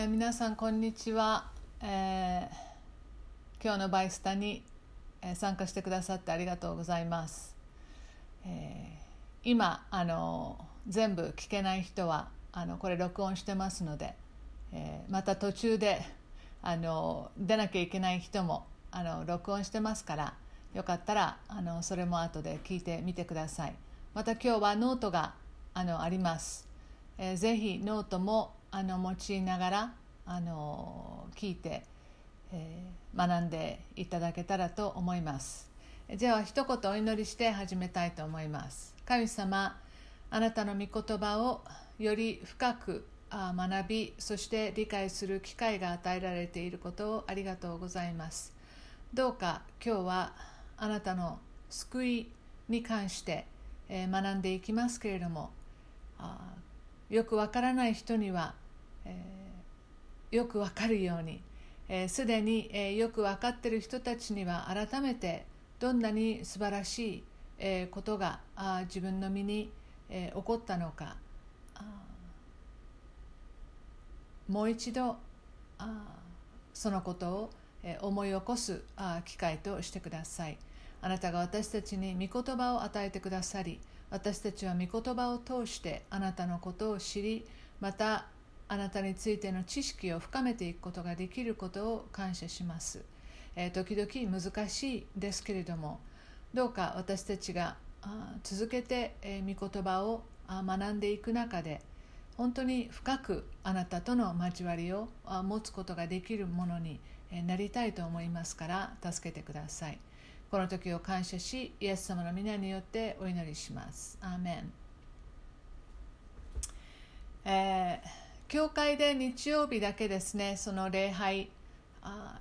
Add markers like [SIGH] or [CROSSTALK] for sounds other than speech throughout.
えー皆さんこんにちは、えー今日のバイスタに、えー参加してくださってありがとうございます、えー今あの全部聞けない人はあのこれ録音してますので、えーまた途中であの出なきゃいけない人もあの録音してますからよかったらあのそれも後で聞いてみてください。また今日はノートがあのあります、えーぜひノートもあの用いながらあの聞いて、えー学んでいただけたらと思います。では一言お祈りして始めたいと思います。神様あなたの御言葉をより深くあ学びそして理解する機会が与えられていることをありがとうございます。どうか今日はあなたの救いに関して、えー学んでいきますけれどもあーよくわからない人には、えーよくわかるようにえー、に、えーよく分かってる人たちには改めてどんなに素晴らしい、えーことがあ自分の身に、えー起こったのかもう一度あそのことを、え思い起こすあ機会としてください。あなたが私たちに御言葉を与えてくださり私たちは御言葉を通してあなたのことを知りまたあなたについての知識を深めていくことができることを感謝します、えー時々難しいですけれどもどうか私たちが続けて、え御言葉を学んでいく中で本当に深くあなたとの交わりを持つことができるものになりたいと思いますから助けてください。この時を感謝しイエス様の皆によってお祈りします。アーメン。えー教会で日曜日だけですねその礼拝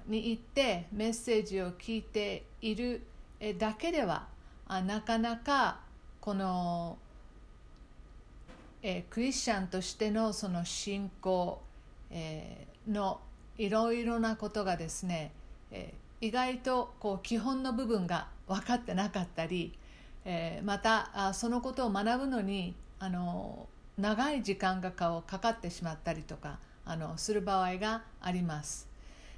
に行ってメッセージを聞いているだけではなかなかこの、えクリスチャンとしてのその信仰、えのいろいろなことがですね、え意外とこう基本の部分が分かってなかったり、えまたあそのことを学ぶのにあの長い時間がかかってしまったりとかあのする場合があります、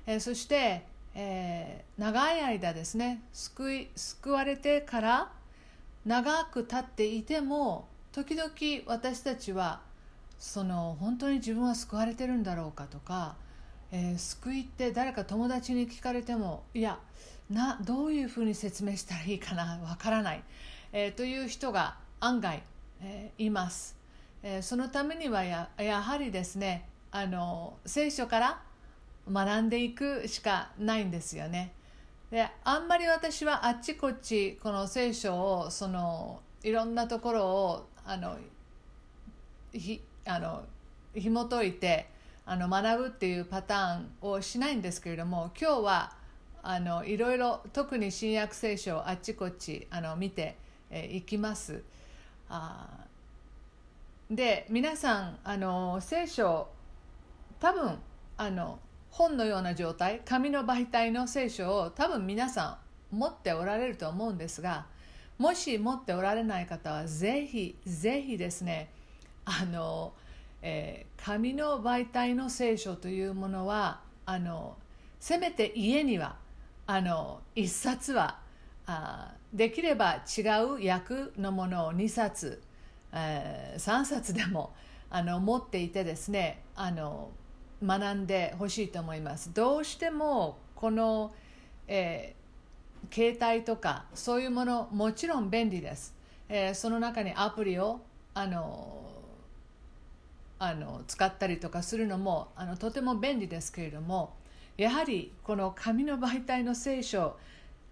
えーそして、えー長い間ですね救い救われてから長く経っていても時々私たちはその本当に自分は救われてるんだろうかとか、えー救いって誰か友達に聞かれてもいやなどういうふうに説明したらいいかなわからない、えーという人が案外、えーいます、えそのためにはややはりですねあの聖書から学んでいくしかないんですよねであんまり私はあっちこっちこの聖書をそのいろんなところをあのひあの紐解いてあの学ぶっていうパターンをしないんですけれども今日はあのいろいろ特に新約聖書をあっちこっちあの見てい、えーきます。あで皆さんあの聖書多分あの本のような状態紙の媒体の聖書を多分皆さん持っておられると思うんですがもし持っておられない方はぜひぜひですねあの、えー紙の媒体の聖書というものはあのせめて家にはあの1冊はあできれば違う訳のものを2冊、えー3冊でも [LAUGHS] あの持っていてですねあの学んでほしいと思います。どうしてもこの、えー携帯とかそういうものもちろん便利です、えーその中にアプリをあのあの使ったりとかするのもあのとても便利ですけれどもやはりこの紙の媒体の聖書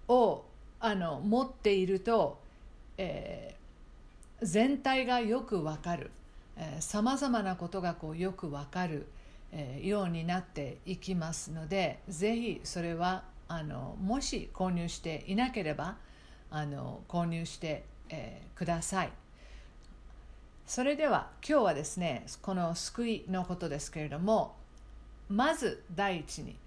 をあの持っていると、えー全体がよくわかるさまざまなことがこうよくわかる、えーようになっていきますのでぜひそれはあのもし購入していなければあの購入して、えーください。それでは今日はですねこの救いのことですけれどもまず第一に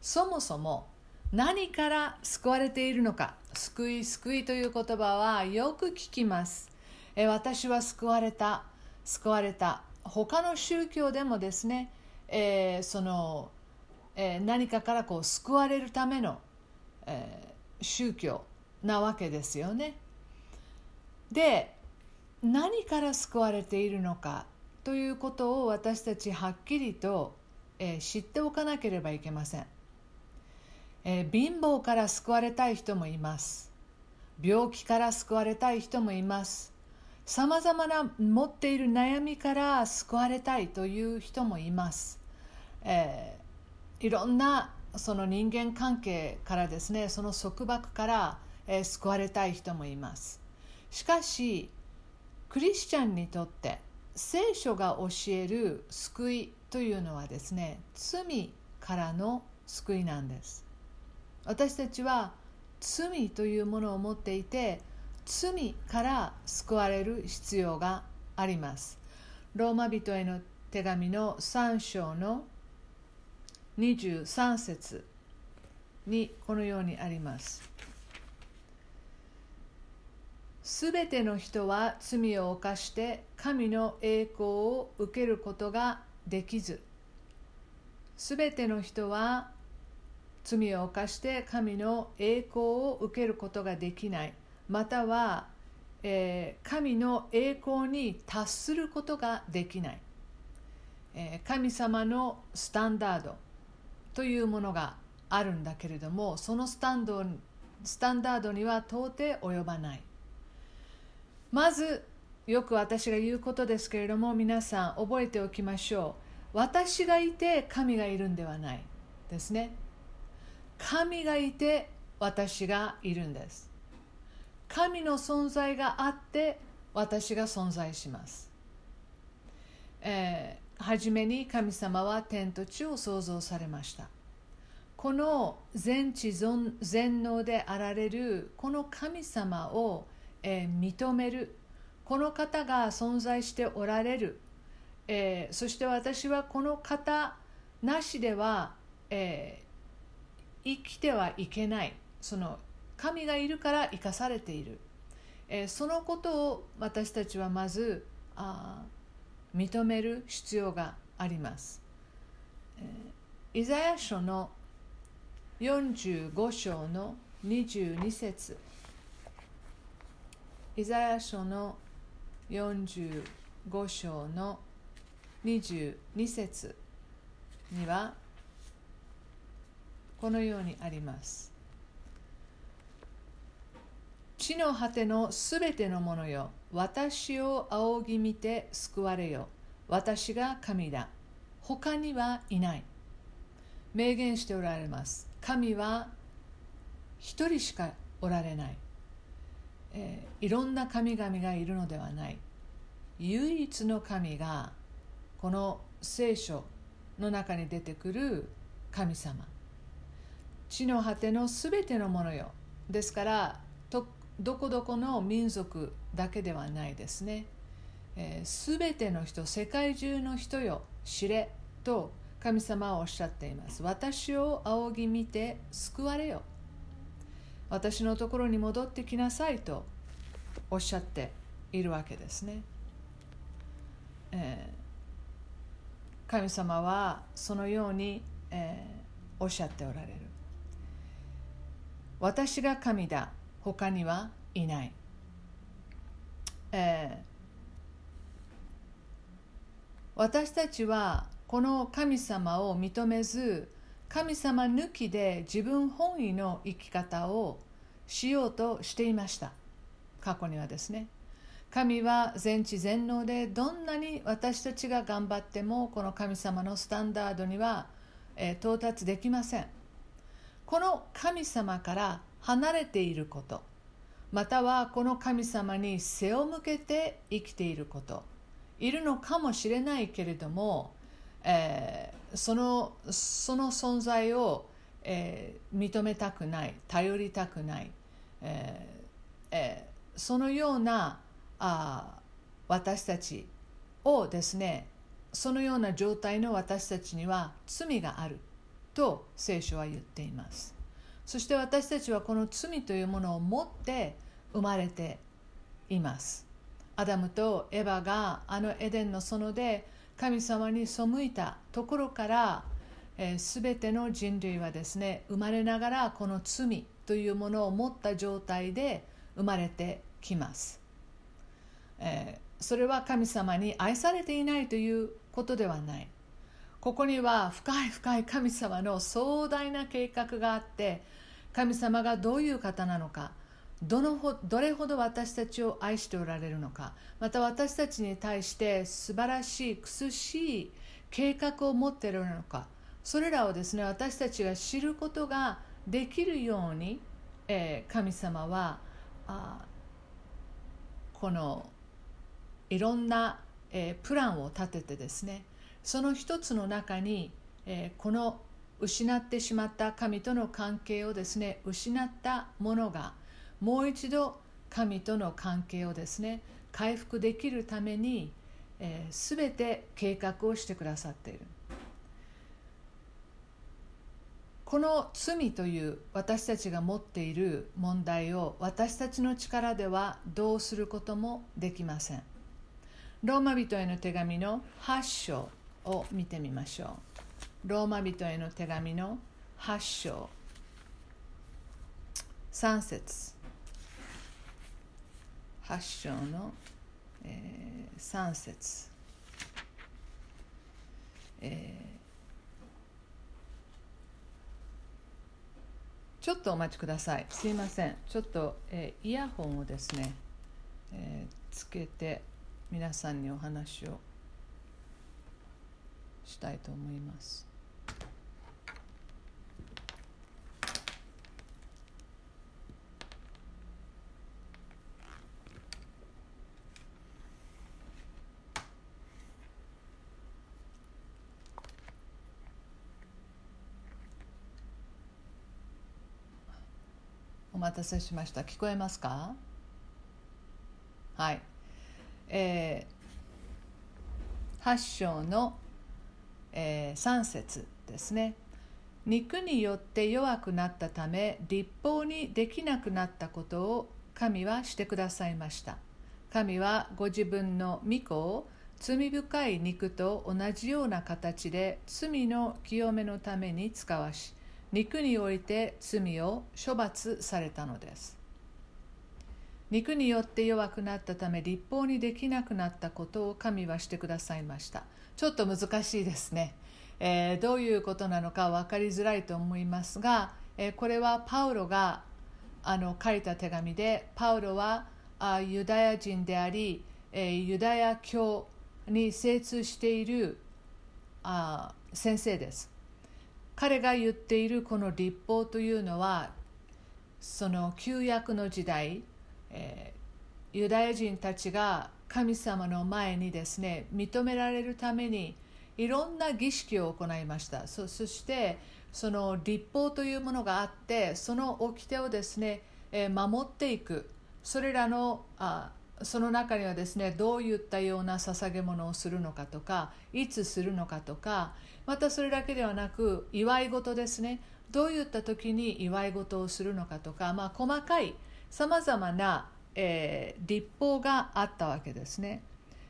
そもそも何から救われているのか救い救いという言葉はよく聞きますえ私は救われた。救われた。他の宗教でもですねえー、その、えー、何かからこう救われるための、えー、宗教なわけですよね。で何から救われているのかということを私たちはっきりと、え、知っておかなければいけません、え、貧乏から救われたい人もいます。病気から救われたい人もいます。さまざまな持っている悩みから救われたいという人もいます、えー、いろんなその人間関係からですねその束縛から、えー、救われたい人もいます。しかしクリスチャンにとって聖書が教える救いというのはですね罪からの救いなんです。私たちは罪というものを持っていて罪から救われる必要があります。ローマ人への手紙の3章の23節にこのようにあります。すべての人は罪を犯して神の栄光を受けることができず。すべての人は罪を犯して神の栄光を受けることができない。または、えー、神の栄光に達することができない、えー、神様のスタンダードというものがあるんだけれどもそのスタンドスタンダードには到底及ばない。まずよく私が言うことですけれども皆さん覚えておきましょう。私がいて神がいるんではないですね。神がいて私がいるんです。神の存在があって私が存在します、えー、初めに神様は天と地を創造されました。この全知全能であられるこの神様をえー、認める。この方が存在しておられる、えー、そして私はこの方なしでは、えー、生きてはいけない。その神がいるから生かされている、えー、そのことを私たちはまずあ認める必要があります、えー、イザヤ書の45章の22節。イザヤ書の45章の22節にはこのようにあります。地の果てのすべてのものよ。私を仰ぎ見て救われよ。私が神だ。他にはいない。明言しておられます。神は一人しかおられない。えー、いろんな神々がいるのではない。唯一の神がこの聖書の中に出てくる神様。地の果てのすべてのものよ。ですからどこどこの民族だけではないですねすべ、ー、ての人世界中の人よ知れと神様はおっしゃっています私を仰ぎ見て救われよ私のところに戻ってきなさいとおっしゃっているわけですね。えー、神様はそのように、えー、おっしゃっておられる。私が神だ、他にはいない。えー、私たちはこの神様を認めず神様抜きで自分本位の生き方をしようとしていました。過去にはですね。神は全知全能でどんなに私たちが頑張ってもこの神様のスタンダードには、え、到達できません。この神様から離れていること。またはこの神様に背を向けて生きていること。いるのかもしれないけれども、えー、そのその存在を、えー、認めたくない頼りたくないえーえー、そのようなあ私たちをですねそのような状態の私たちには罪があると聖書は言っています。そして私たちはこの罪というものを持って生まれています。アダムとエヴァがあのエデンの園で神様に背いたところからすべ、えー、ての人類はですね生まれながらこの罪というものを持った状態で生まれてきます、えー、それは神様に愛されていないということではない。ここには深い深い神様の壮大な計画があって神様がどういう方なのかどのほどれほど私たちを愛しておられるのかまた私たちに対して素晴らしい苦しい計画を持っているのかそれらをですね私たちが知ることができるように、えー、神様はあこのいろんな、えー、プランを立ててですねその一つの中に、えー、この失ってしまった神との関係をですね失ったものがもう一度神との関係をですね回復できるために、えー、全て計画をしてくださっている。この罪という私たちが持っている問題を私たちの力ではどうすることもできません。ローマ人への手紙の8章。を見てみましょう。ローマ人への手紙の8章。3節。8章の、えー、3節、えー、ちょっとお待ちください。すいません。ちょっと、えー、イヤホンをですね、えー、つけて皆さんにお話をしたいと思います。お待たせしました。聞こえますか？はい。えー、8章の、えー、3節ですね。肉によって弱くなったため立法にできなくなったことを神はしてくださいました。神はご自分の御子を罪深い肉と同じような形で罪の清めのために使わし肉において罪を処罰されたのです。肉によって弱くなったため立法にできなくなったことを神はしてくださいました。ちょっと難しいですね、えー、どういうことなのか分かりづらいと思いますが、えー、これはパウロがあの書いた手紙でパウロはあユダヤ人であり、えー、ユダヤ教に精通しているあ先生です。彼が言っているこの立法というのはその旧約の時代、えー、ユダヤ人たちが神様の前にですね認められるためにいろんな儀式を行いました。そしてその立法というものがあってその掟をですね、えー、守っていく。それらのあその中にはですねどういったような捧げ物をするのかとかいつするのかとかまたそれだけではなく祝い事ですね。どういった時に祝い事をするのかとか、まあ、細かいさまざまな、えー、立法があったわけですね、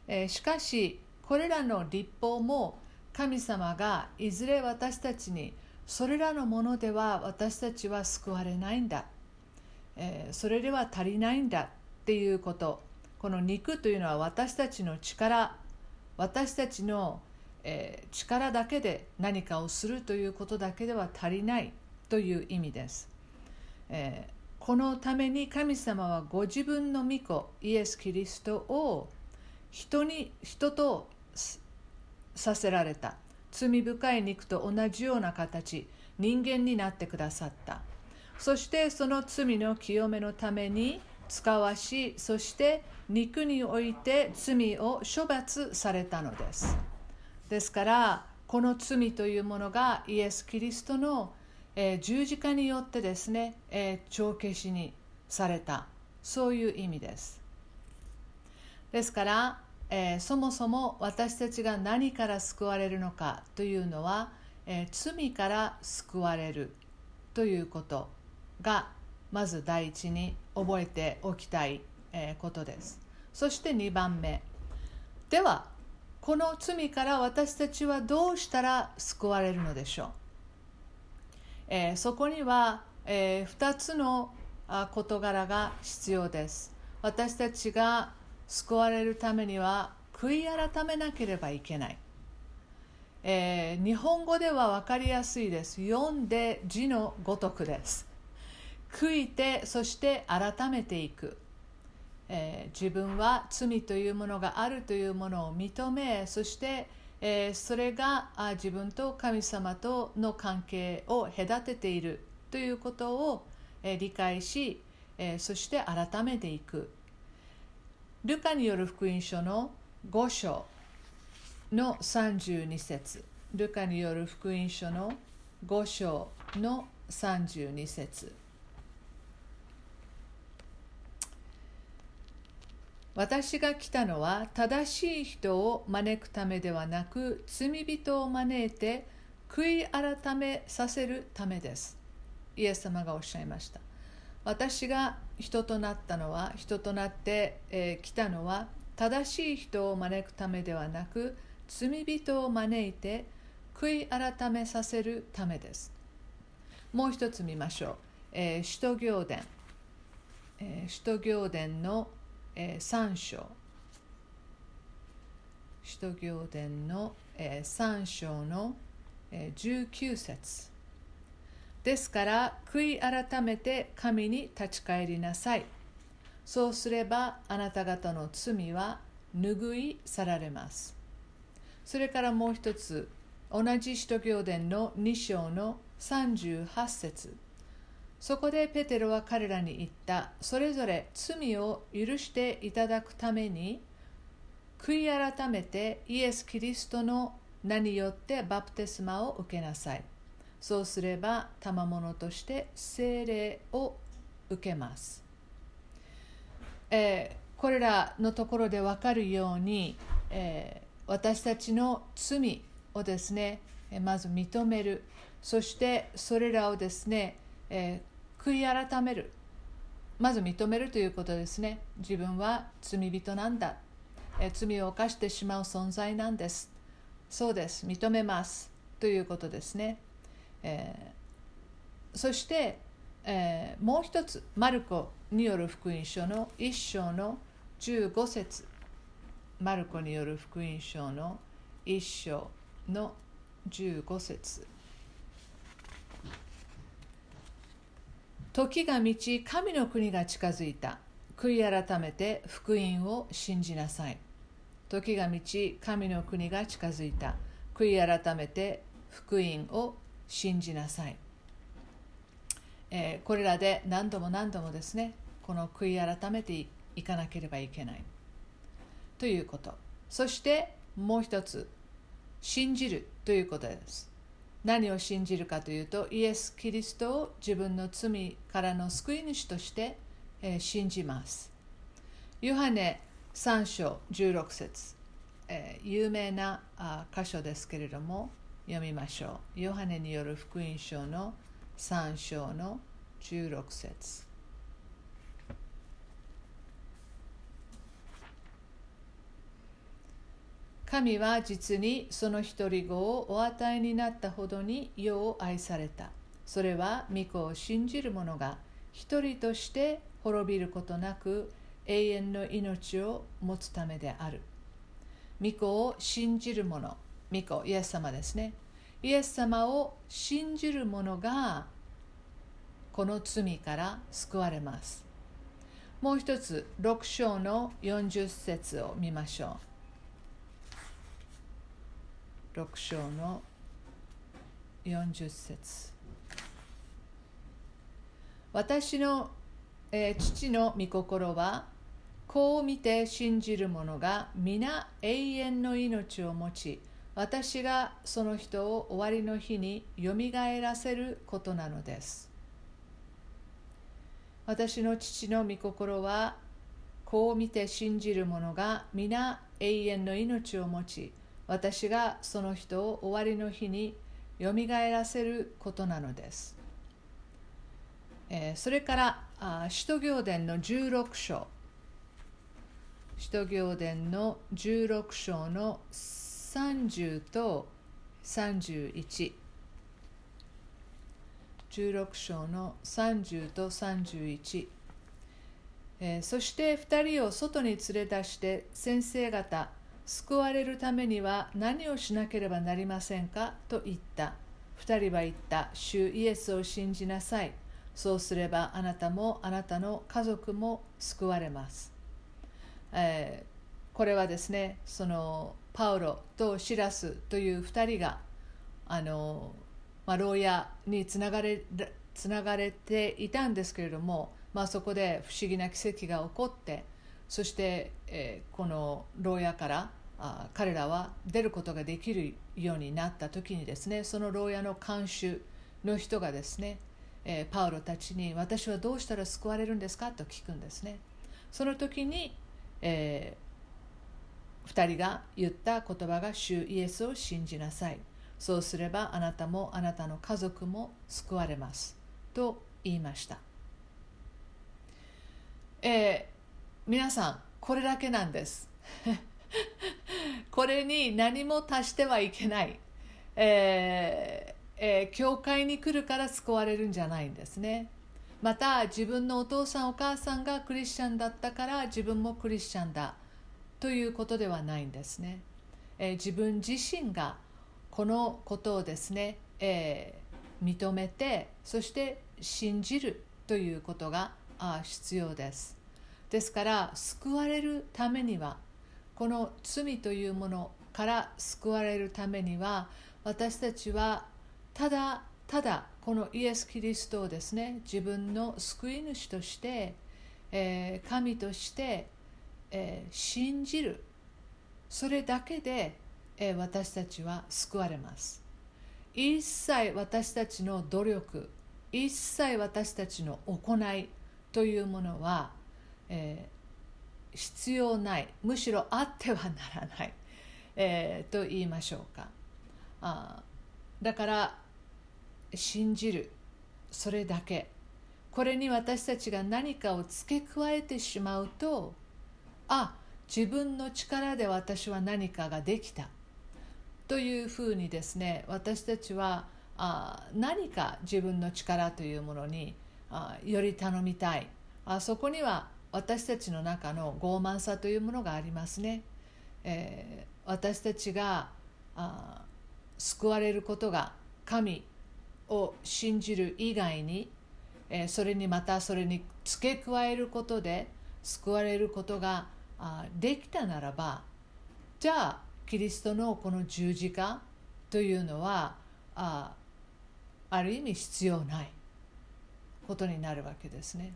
えー、しかしこれらの立法も神様がいずれ私たちにそれらのものでは私たちは救われないんだ、えー、それでは足りないんだっていうこと。この肉というのは私たちの力。私たちのえー、力だけで何かをするということだけでは足りないという意味です、えー、このために神様はご自分の御子イエス・キリストを人に人とさせられた。罪深い肉と同じような形人間になってくださった。そしてその罪の清めのために使わしそして肉において罪を処罰されたのです。ですからこの罪というものがイエス・キリストの、えー、十字架によってですね、えー、帳消しにされた。そういう意味です。ですから、えー、そもそも私たちが何から救われるのかというのは、え罪から救われるということがまず第一に覚えておきたい、えことです。そして2番目。ではこの罪から私たちはどうしたら救われるのでしょう、えー、そこには、えー、2つの事柄が必要です。私たちが救われるためには悔い改めなければいけない、えー、日本語では分かりやすいです。読んで字のごとくです。悔いてそして改めていく。えー、自分は罪というものがあるというものを認めそして、えー、それがあ自分と神様との関係を隔てているということを、えー、理解し、えそして改めていく。ルカによる福音書の5章の32節。ルカによる福音書の5章の32節。私が来たのは正しい人を招くためではなく罪人を招いて悔い改めさせるためです。イエス様がおっしゃいました。私が人となったのは人となって、えー、来たのは正しい人を招くためではなく罪人を招いて悔い改めさせるためです。もう一つ見ましょう、えー、使徒行伝、えー、使徒行伝の「えー、3章。使徒行伝の、えー、3章の、えー、19節。ですから悔い改めて神に立ち返りなさい。そうすればあなた方の罪は拭い去られます。それからもう一つ同じ使徒行伝の2章の38節。そこでペテロは彼らに言った。それぞれ罪を許していただくために、悔い改めてイエス・キリストの名によってバプテスマを受けなさい。そうすれば、賜物として聖霊を受けます。えー、これらのところで分かるように、えー、私たちの罪をですね、まず認める。そしてそれらをですね、えー悔い改める。まず認めるということですね。自分は罪人なんだ、え罪を犯してしまう存在なんです。そうです。認めますということですね、えー、そして、えー、もう一つマルコによる福音書の一章の15節。マルコによる福音書の一章の15節。時が満ち神の国が近づいた。悔い改めて福音を信じなさい。時が満ち神の国が近づいた。悔い改めて福音を信じなさい、えー、これらで何度も何度もですねこの悔い改めていかなければいけない。ということ。そしてもう一つ。信じるということです。何を信じるかというとイエス・キリストを自分の罪からの救い主として、えー、信じます。ヨハネ3章16節、えー、有名なあ箇所ですけれども読みましょう。ヨハネによる福音書の3章の16節。神は実にその一人子をお与えになったほどに世を愛された。それは御子を信じる者が一人として滅びることなく永遠の命を持つためである。御子を信じる者、御子、イエス様ですね。イエス様を信じる者がこの罪から救われます。もう一つ、6章の40節を見ましょう。6章の40節。私の、えー、父の御心はこう見て信じる者が皆永遠の命を持ち私がその人を終わりの日によみがえらせることなのです。私の父の御心はこう見て信じる者が皆永遠の命を持ち私がその人を終わりの日によみがえらせることなのです。え、それからあ使徒行伝の16章。使徒行伝の16章の30と31 16章の30と31、え、そして2人を外に連れ出して先生方救われるためには何をしなければなりませんか？と言った。2人は言った。主イエスを信じなさい。そうすればあなたもあなたの家族も救われます、えー、これはですねそのパウロとシラスという2人があのまあ、牢屋につながれつながれていたんですけれども、まあ、そこで不思議な奇跡が起こってそして、えー、この牢屋からあ彼らは出ることができるようになった時にですねその牢屋の看守の人がですね、えー、パウロたちに「私はどうしたら救われるんですか?」と聞くんですね。その時に、えー、2人が言った言葉が「主イエスを信じなさい」そうすればあなたもあなたの家族も救われますと言いました、えー、皆さんこれだけなんです。[LAUGHS] これに何も足してはいけない、えーえー、教会に来るから救われるんじゃないんですね。また自分のお父さんお母さんがクリスチャンだったから自分もクリスチャンだ。ということではないんですね、えー、自分自身がこのことをですね、えー、認めてそして信じるということが必要です。ですから救われるためにはこの罪というものから救われるためには私たちはただただこのイエス・キリストをですね自分の救い主として、えー、神として、えー、信じる。それだけでえ私たちは救われます。一切私たちの努力一切私たちの行いというものは、えー、必要ない。むしろあってはならない、えー、と言いましょうか。あだから信じる。それだけ。これに私たちが何かを付け加えてしまうとあ自分の力で私は何かができた。というふうにですね私たちはあ何か自分の力というものにあより頼みたい。あそこには私たちの中の傲慢さというものがありますね、えー、私たちがあ救われることが神を信じる以外に、えー、それにまたそれに付け加えることで救われることがあできたならばじゃあキリストのこの十字架というのはあある意味必要ないことになるわけですね、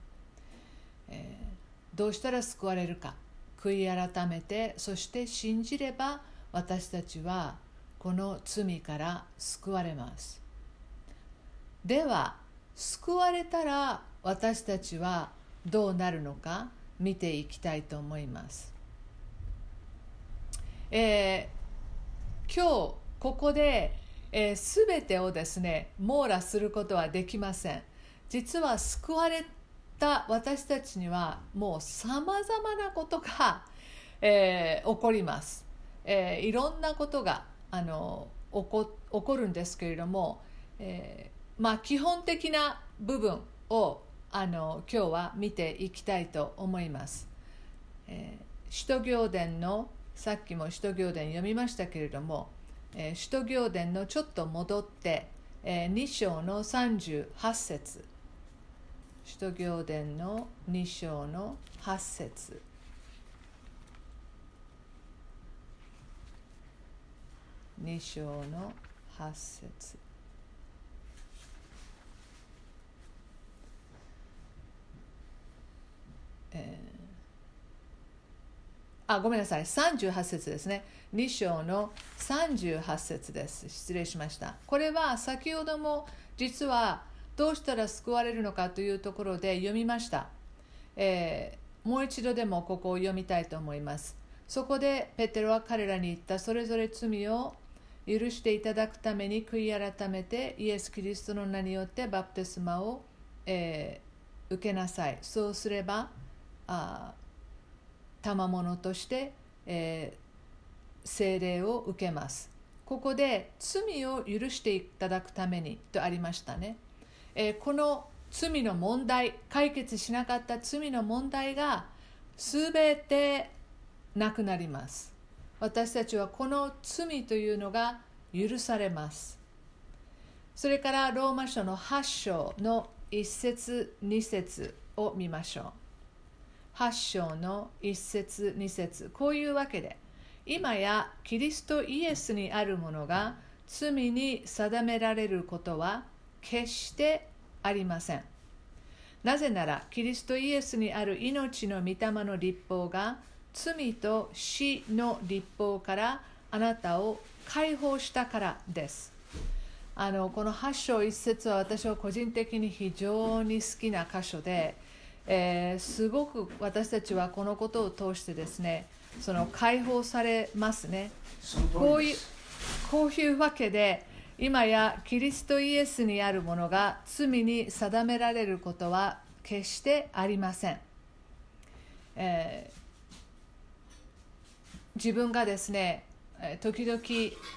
えー、どうしたら救われるか。悔い改めてそして信じれば私たちはこの罪から救われます。では救われたら私たちはどうなるのか見ていきたいと思います。えー、今日ここで、えー、全てをですね網羅することはできません。実は救われた私たちにはもうさまざまなことが、えー、起こります、えー、いろんなことがあの起こ起こるんですけれども、えー、まあ基本的な部分をあの今日は見ていきたいと思います。えー、使徒行伝のさっきも使徒行伝読みましたけれども、えー、使徒行伝のちょっと戻って、えー、2章の38節使徒行伝の2章の8節。2章の8節。えー。あごめんなさい。38節ですね。2章の38節です。失礼しました。これは先ほども実はどうしたら救われるのかというところで読みました、えー、もう一度でもここを読みたいと思います。そこでペテロは彼らに言ったそれぞれ罪を許していただくために悔い改めてイエス・キリストの名によってバプテスマを、えー、受けなさい。そうすればあ賜物として、えー、聖霊を受けます。ここで罪を許していただくためにとありましたね、えー、この罪の問題解決しなかった罪の問題が全てなくなります。私たちはこの罪というのが許されます。それからローマ書の8章の1節2節を見ましょう。8章の1節2節。こういうわけで今やキリストイエスにあるものが罪に定められることは決してありません。なぜならキリストイエスにある命の御霊の立法が罪と死の立法からあなたを解放したからです。あのこの8章1節は私は個人的に非常に好きな箇所で、えー、すごく私たちはこのことを通してですねその解放されますね。こういうこういうわけで今やキリストイエスにあるものが罪に定められることは決してありません、えー、自分がですね時々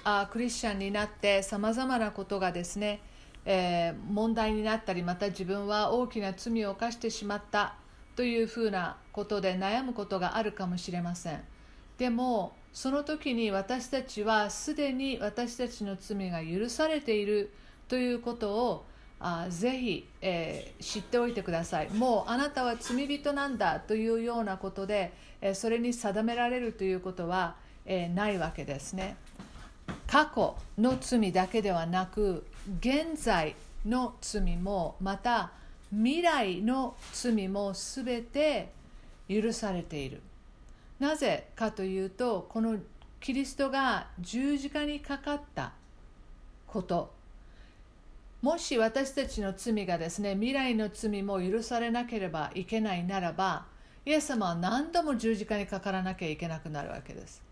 あクリスチャンになってさまざまなことがですね、えー、問題になったりまた自分は大きな罪を犯してしまったというふうなことで悩むことがあるかもしれません。でもその時に私たちはすでに私たちの罪が許されているということをあぜひ、えー、知っておいてくださいもうあなたは罪人なんだというようなことで、えー、それに定められるということはえー、ないわけですね。過去の罪だけではなく現在の罪もまた未来の罪もすべて許されている。なぜかというとこのキリストが十字架にかかったこと。もし私たちの罪がですね未来の罪も許されなければいけないならばイエス様は何度も十字架にかからなきゃいけなくなるわけです。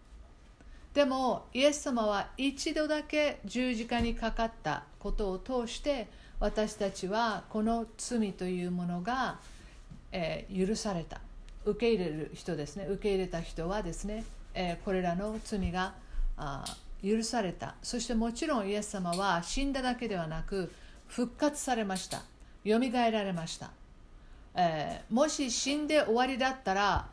でもイエス様は一度だけ十字架にかかったことを通して私たちはこの罪というものが、えー、許された。受け入れる人ですね。受け入れた人はですね、え、これらの罪が許された。そしてもちろんイエス様は死んだだけではなく復活されました。よみがえられました、えー、もし死んで終わりだったら、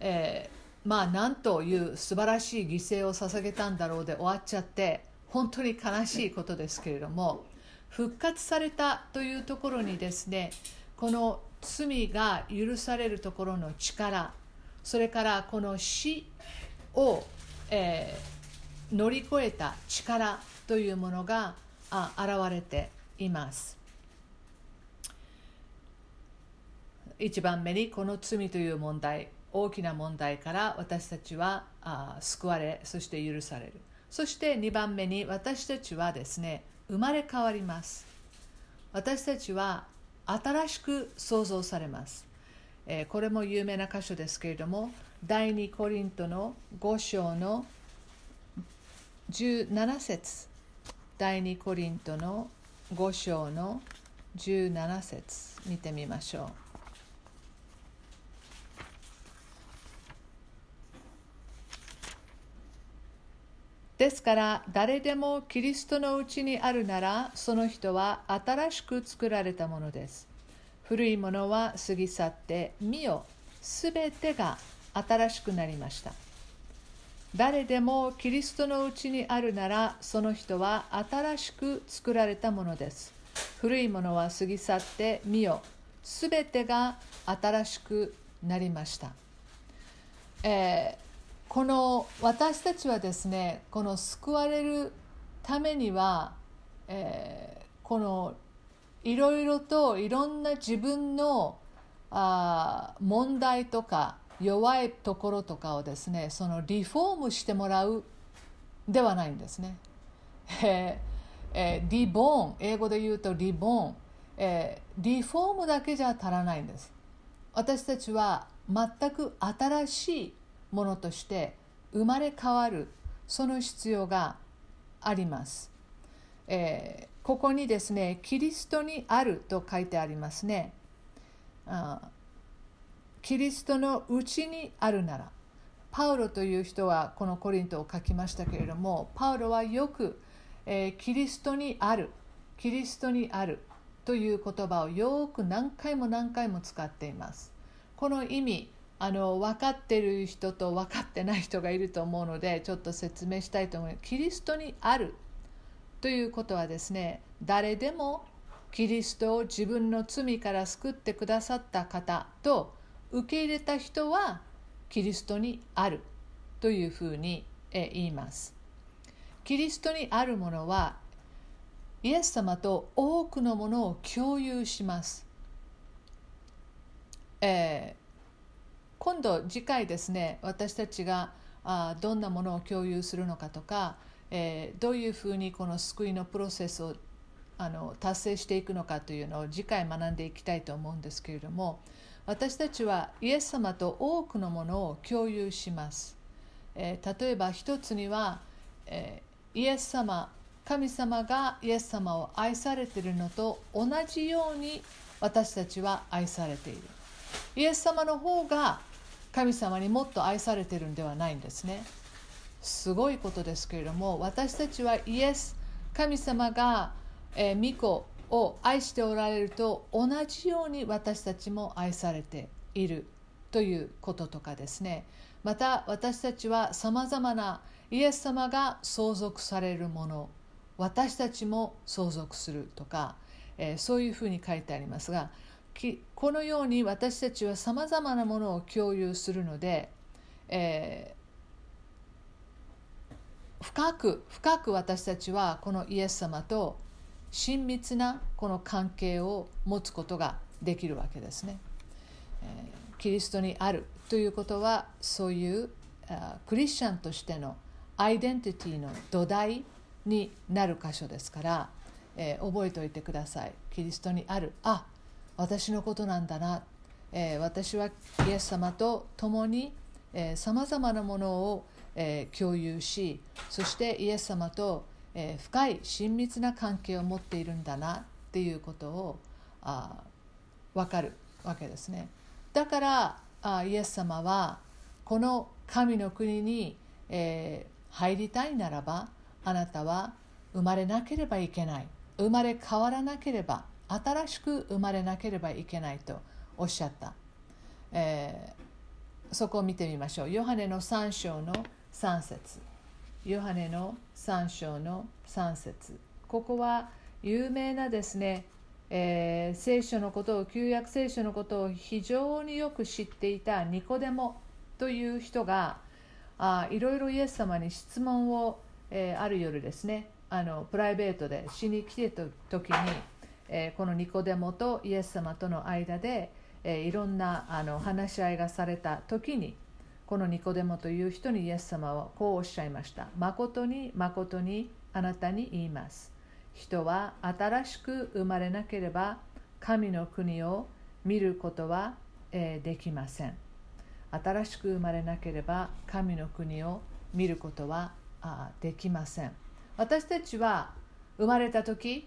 えーまあなんという素晴らしい犠牲を捧げたんだろうで終わっちゃって本当に悲しいことですけれども復活されたというところにですねこの罪が許されるところの力それからこの死を、えー、乗り越えた力というものがあ現れています。一番目にこの罪という問題大きな問題から私たちはあ救われそして許される。そして2番目に私たちはですね生まれ変わります。私たちは新しく創造されます、え、これも有名な箇所ですけれども第2コリントの5章の17節。第2コリントの5章の17節。見てみましょう。ですから誰でもキリストのうちにあるならその人は新しく作られたものです。古いものは過ぎ去って見よすべてが新しくなりました。誰でもキリストのうちにあるならその人は新しく作られたものです。古いものは過ぎ去って見よすべてが新しくなりました。えーこの私たちはですねこの救われるためには、えー、このいろいろといろんな自分のあ問題とか弱いところとかをですねそのリフォームしてもらうではないんですね。[LAUGHS] えーえー、リボーン英語で言うとリボーン、えー、リフォームだけじゃ足らないんです。私たちは全く新しいものとして生まれ変わるその必要があります、えー、ここにですねキリストにあると書いてありますね。あキリストのうちにあるならパウロという人はこのコリントを書きましたけれどもパウロはよく、えー、キリストにあるキリストにあるという言葉をよく何回も何回も使っています。この意味あの分かってる人と分かってない人がいると思うのでちょっと説明したいと思いますキリストにあるということはですね誰でもキリストを自分の罪から救ってくださった方と受け入れた人はキリストにあるというふうに言います。キリストにあるものはイエス様と多くのものを共有します。え、今度次回ですね私たちがあどんなものを共有するのかとか、えー、どういうふうにこの救いのプロセスをあの達成していくのかというのを次回学んでいきたいと思うんですけれども私たちはイエス様と多くのものを共有します、えー、例えば一つには、えー、イエス様神様がイエス様を愛されているのと同じように私たちは愛されている。イエス様の方が神様にもっと愛されてるんではないんですね。すごいことですけれども私たちはイエス神様が、えー、御子を愛しておられると同じように私たちも愛されているということとかですね。また私たちはさまざまなイエス様が相続されるもの私たちも相続するとか、えー、そういうふうに書いてありますがこのように私たちはさまざまなものを共有するので、えー、深く深く私たちはこのイエス様と親密なこの関係を持つことができるわけですねえ。キリストにあるということはそういうクリスチャンとしてのアイデンティティの土台になる箇所ですから、えー、覚えておいてください。キリストにあるあ私のことなんだな、えー、私はイエス様と共にさまざまなものを、えー、共有しそしてイエス様とえー、深い親密な関係を持っているんだなっていうことをあ分かるわけですね。だからあイエス様はこの神の国に、えー、入りたいならばあなたは生まれなければいけない生まれ変わらなければ新しく生まれなければいけないとおっしゃった、えー、そこを見てみましょう。ヨハネの3章の3節。ヨハネの3章の3節。ここは有名なですね、えー、聖書のことを旧約聖書のことを非常によく知っていたニコデモという人があいろいろイエス様に質問を、えー、ある夜ですね。あのプライベートでしに来てた時に、え、このニコデモとイエス様との間で、え、いろんなあの話し合いがされた時にこのニコデモという人にイエス様はこうおっしゃいました。誠に誠にあなたに言います。人は新しく生まれなければ神の国を見ることは、え、できません。新しく生まれなければ神の国を見ることはできません。私たちは生まれた時、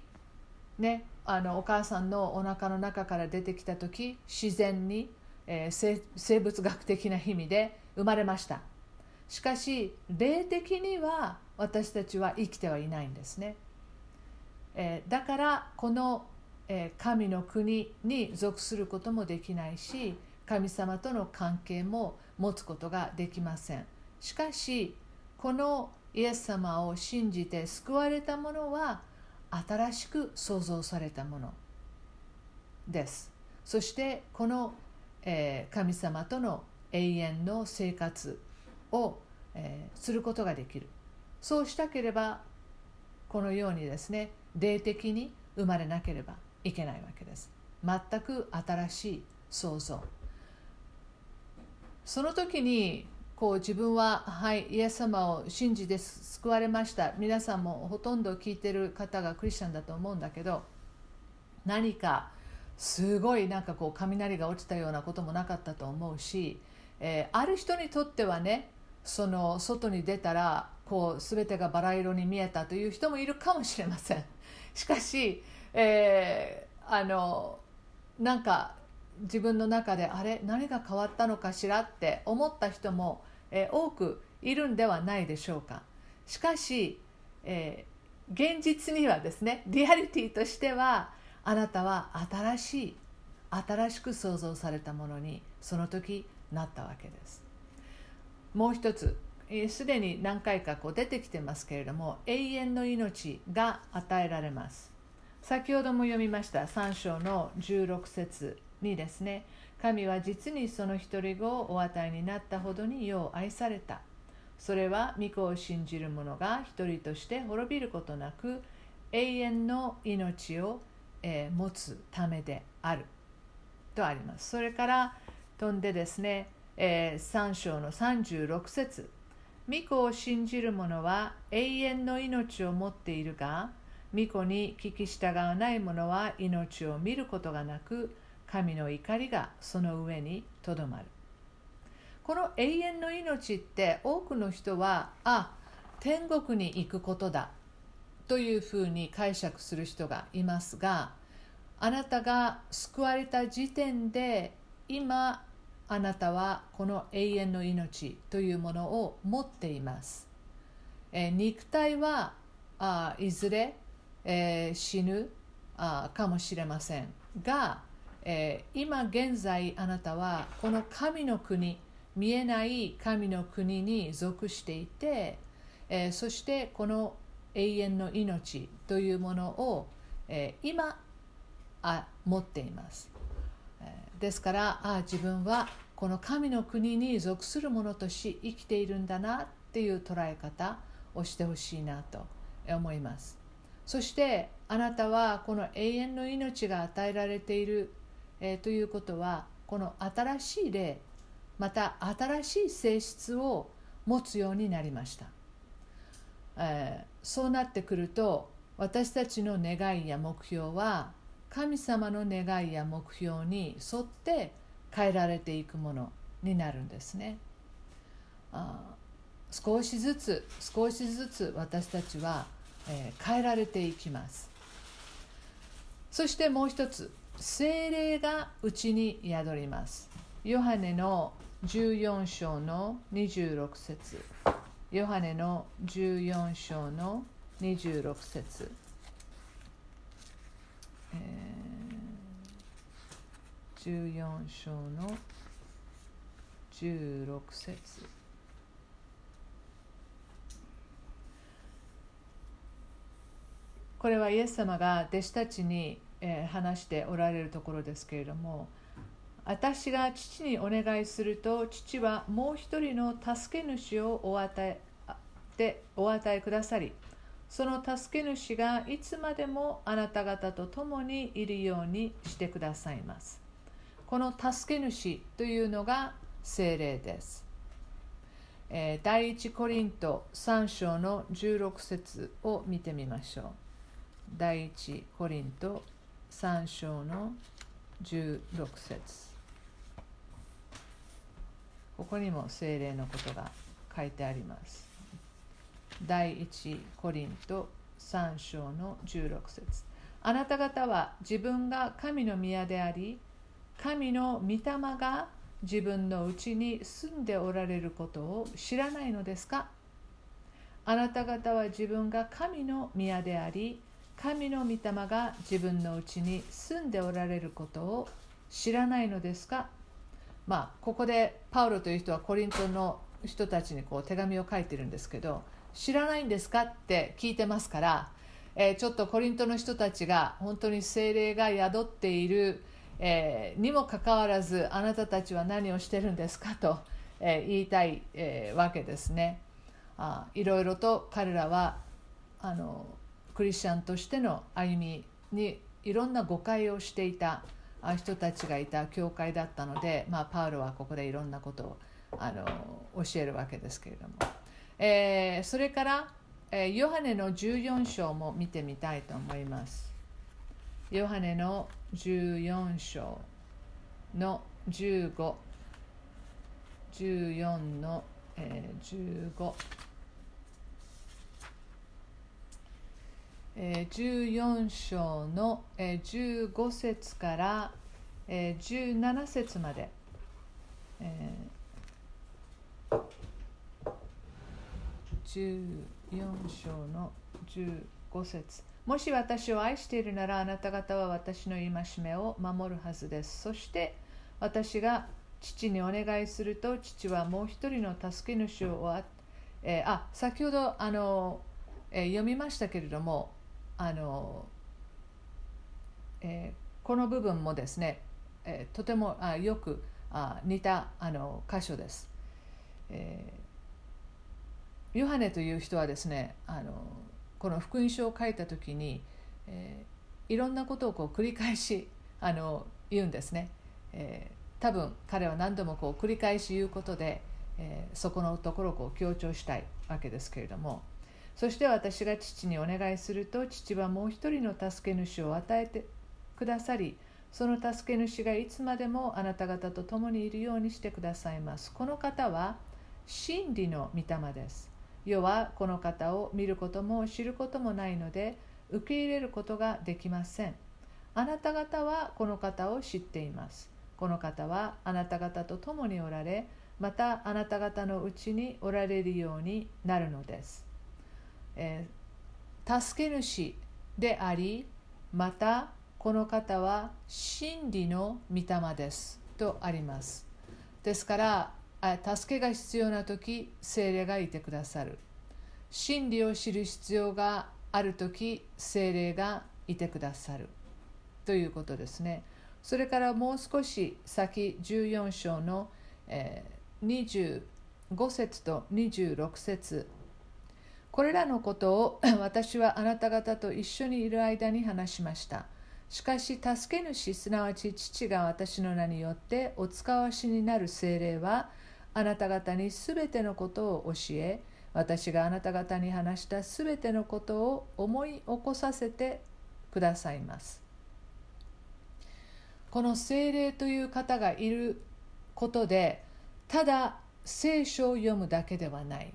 ね、あのお母さんのお腹の中から出てきた時自然に、えー、生物学的な意味で生まれました。しかし霊的には私たちは生きてはいないんですね、えー、だからこの、えー、神の国に属することもできないし神様との関係も持つことができません。しかしこのイエス様を信じて救われたものは新しく創造されたものです。そしてこの、えー、神様との永遠の生活を、えー、することができる。そうしたければこのようにですね霊的に生まれなければいけないわけです。全く新しい創造。その時にこう自分は、はい、イエス様を信じて救われました。皆さんもほとんど聞いてる方がクリスチャンだと思うんだけど何かすごいなんかこう雷が落ちたようなこともなかったと思うしえー、ある人にとってはねその外に出たらこう全てがバラ色に見えたという人もいるかもしれません。[LAUGHS] しかし、えー、あのなんか自分の中であれ何が変わったのかしらって思った人も、え、多くいるんではないでしょうか。しかし、えー、現実にはですねリアリティとしてはあなたは新しい新しく創造されたものにその時なったわけです。もう一つすでに何回かこう出てきてますけれども永遠の命が与えられます。先ほども読みました3章の16節にですね神は実にその一人子をお与えになったほどによう愛された。それは御子を信じる者が一人として滅びることなく永遠の命を、えー、持つためである。とあります。それから飛んでですね、えー、3章の36節。御子を信じる者は永遠の命を持っているが御子に聞き従わない者は命を見ることがなく神の怒りがその上にとどまる。この永遠の命って多くの人はあ天国に行くことだというふうに解釈する人がいますがあなたが救われた時点で今あなたはこの永遠の命というものを持っています、え肉体はあいずれえー、死ぬあかもしれませんが、えー、今現在あなたはこの神の国見えない神の国に属していて、えー、そしてこの永遠の命というものを、えー、今あ持っています、えー、ですからあ自分はこの神の国に属する者とし生きているんだなっていう捉え方をしてほしいなと思います。そしてあなたはこの永遠の命が与えられている、えー、ということはこの新しい霊また新しい性質を持つようになりました、えー、そうなってくると私たちの願いや目標は神様の願いや目標に沿って変えられていくものになるんですね。あ少しずつ少しずつ私たちはえー、変えられていきます。そしてもう一つ精霊がうちに宿ります。ヨハネの14章の26節。ヨハネの14章の26節、えー、14章の16節。これはイエス様が弟子たちに、え話しておられるところですけれども私が父にお願いすると父はもう一人の助け主をお与えでお与えくださりその助け主がいつまでもあなた方と共にいるようにしてくださいます。この助け主というのが精霊です、え第一コリント3章の16節を見てみましょう。第一コリント3章の16節。ここにも精霊のことが書いてあります。第一コリント3章の16節。あなた方は自分が神の宮であり神の御霊が自分のうちに住んでおられることを知らないのですか？あなた方は自分が神の宮であり神の御霊が自分のうちに住んでおられることを知らないのですか？まあここでパウロという人はコリントの人たちにこう手紙を書いてるんですけど知らないんですかって聞いてますから、えー、ちょっとコリントの人たちが本当に精霊が宿っている、えー、にもかかわらずあなたたちは何をしてるんですかと、えー、言いたい、えわけですね。あいろいろと彼らはあのクリスチャンとしての歩みにいろんな誤解をしていた人たちがいた教会だったので、まあ、パウロはここでいろんなことをあの教えるわけですけれども、えー、それから、えー、ヨハネの14章も見てみたいと思います。ヨハネの14章の1514の、えー、15え14章の、え15節から、え17節まで、え14章の15節。もし私を愛しているならあなた方は私の戒めを守るはずです。そして私が父にお願いすると父はもう一人の助け主をあ、えー、あ先ほどあの、えー、読みましたけれどもあの、えー、この部分もですね、えー、とてもあよくあ似たあの箇所です、えー、ヨハネという人はですねあのこの福音書を書いた時に、えー、いろんなことをこう繰り返しあの言うんですね、えー多分彼は何度もこう繰り返し言うことで、えー、そこのところをこう強調したいわけですけれどもそして私が父にお願いすると父はもう一人の助け主を与えてくださりその助け主がいつまでもあなた方と共にいるようにしてくださいます。この方は真理の御霊です。世はこの方を見ることも知ることもないので受け入れることができません。あなた方はこの方を知っています。この方はあなた方と共におられまたあなた方のうちにおられるようになるのです、えー、助け主でありまたこの方は真理の御霊です。とあります。ですから助けが必要な時精霊がいてくださる。真理を知る必要がある時精霊がいてくださる。ということですね。それからもう少し先14章の、え、25節と26節これらのことを [CLEARS THROAT] 私はあなた方と一緒にいる間に話しました。しかし助け主すなわち父が私の名によってお使わしになる精霊はあなた方にすべてのことを教え私があなた方に話したすべてのことを思い起こさせてくださいます。この精霊という方がいることでただ聖書を読むだけではない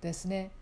ですね。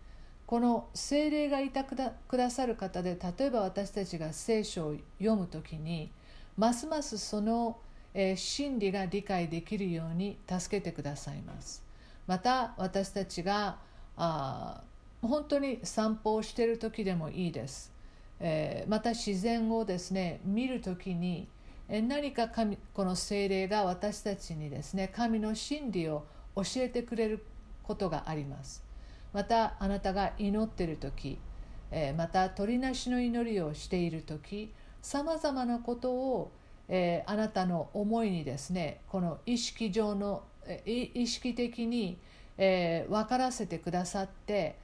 この精霊がいたくださる方で例えば私たちが聖書を読む時にますますその、えー、真理が理解できるように助けてくださいます。また私たちがあ本当に散歩をしている時でもいいです、えー、また自然をですね見る時に何か神この精霊が私たちにですね神の真理を教えてくれることがあります。またあなたが祈っている時また鳥なしの祈りをしている時さまざまなことをあなたの思いにですねこの意識上の意識的に分からせてくださって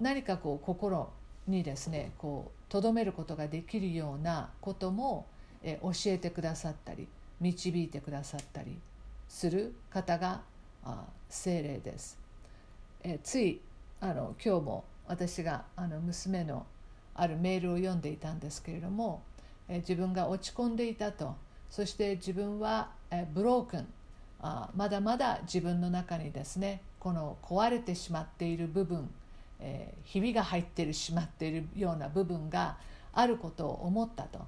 何かこう心にですねこう留めることができるようなことも教えてくださったり導いてくださったりする方が精霊です、えついあの今日も私があの娘のあるメールを読んでいたんですけれども、え自分が落ち込んでいたとそして自分は、えブロークンあまだまだ自分の中にですねこの壊れてしまっている部分、えー、ひびが入ってしまっているような部分があることを思ったと。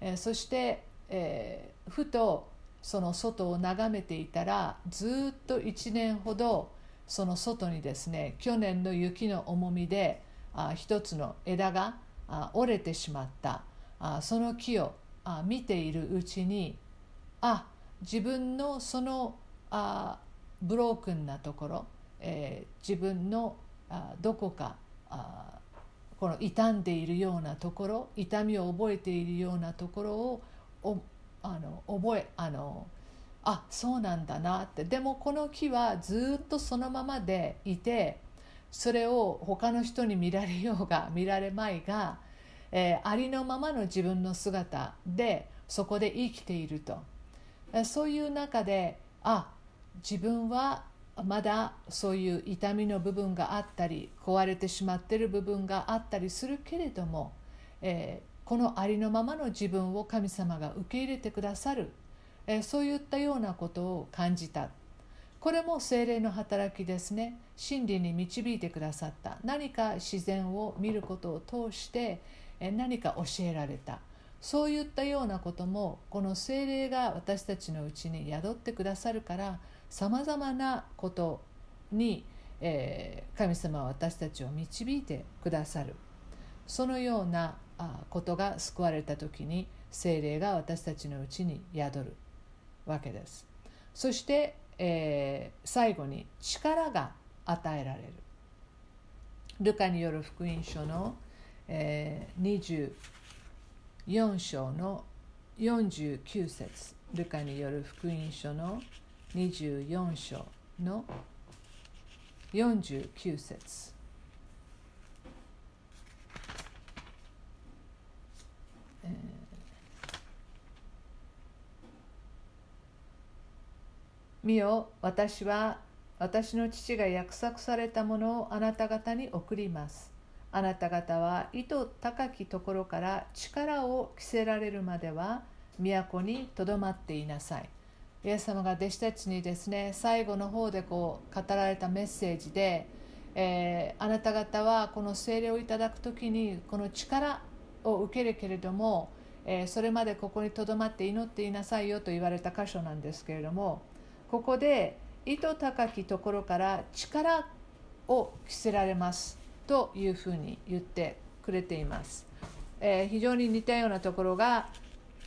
えー、そして、えー、ふとその外を眺めていたらずっと1年ほどその外にですね去年の雪の重みであ一つの枝があ折れてしまった。あその木をあ見ているうちにあ自分のそのあブロークンなところ、えー、自分のあどこかあこの傷んでいるようなところ痛みを覚えているようなところをおあの覚えあのあそうなんだなって。でもこの木はずっとそのままでいてそれを他の人に見られようが [LAUGHS] 見られまいが、えー、ありのままの自分の姿でそこで生きていると。そういう中であ自分はまだそういう痛みの部分があったり壊れてしまってる部分があったりするけれども、えー、このありのままの自分を神様が受け入れてくださる、え、そういったようなことを感じた。これも精霊の働きですね。真理に導いてくださった。何か自然を見ることを通して、え、何か教えられた。そういったようなこともこの精霊が私たちのうちに宿ってくださるからさまざまなことに、え、神様は私たちを導いてくださる。そのようなことが救われた時に精霊が私たちのうちに宿る。わけです。そして、えー、最後に力が与えられる。ルカによる福音書の、えー、24章の49節。ルカによる福音書の24章の49節。え見よ私は私の父が約束されたものをあなた方に送ります。あなた方は意図高きところから力を着せられるまでは都にとどまっていなさい。イエス様が弟子たちにですね最後の方でこう語られたメッセージで、えー、あなた方はこの聖霊をいただく時にこの力を受けるけれども、えー、それまでここにとどまって祈っていなさいよと言われた箇所なんですけれどもここで意図高きところから力を着せられますというふうに言ってくれています、えー、非常に似たようなところが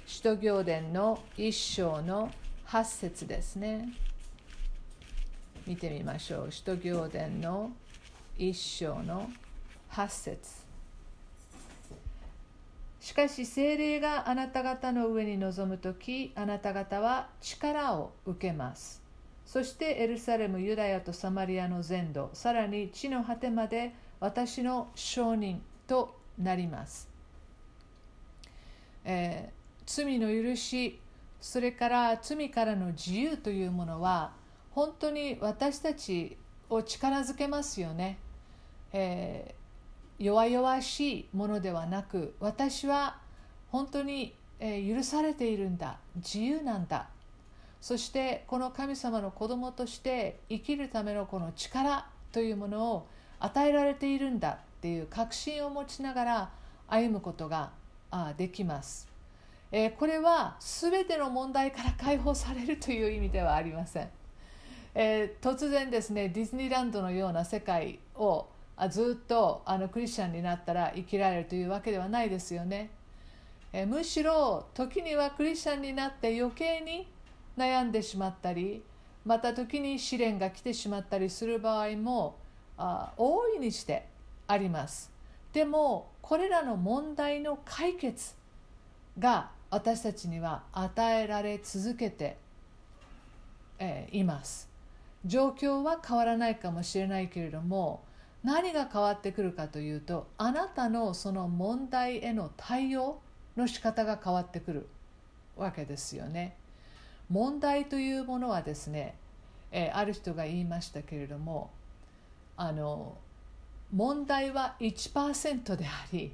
使徒行伝の一章の8節ですね。見てみましょう。使徒行伝の一章の8節。しかし精霊があなた方の上に臨む時あなた方は力を受けます。そしてエルサレムユダヤとサマリアの全土さらに地の果てまで私の証人となります、えー、罪の許しそれから罪からの自由というものは本当に私たちを力づけますよね、えー、弱々しいものではなく私は本当に、え、許されているんだ。自由なんだ。そしてこの神様の子供として生きるためのこの力というものを与えられているんだ。っていう確信を持ちながら歩むことができます。え、これは全ての問題から解放されるという意味ではありません、え、突然ですねディズニーランドのような世界をあずっとあのクリスチャンになったら生きられるというわけではないですよね、え、むしろ時にはクリスチャンになって余計に悩んでしまったりまた時に試練が来てしまったりする場合もあ大いにしてあります。でもこれらの問題の解決が私たちには与えられ続けて、え、います。状況は変わらないかもしれないけれども何が変わってくるかというとあなたのその問題への対応の仕方が変わってくるわけですよね。問題というものはですね、えー、ある人が言いましたけれどもあの問題は1%であり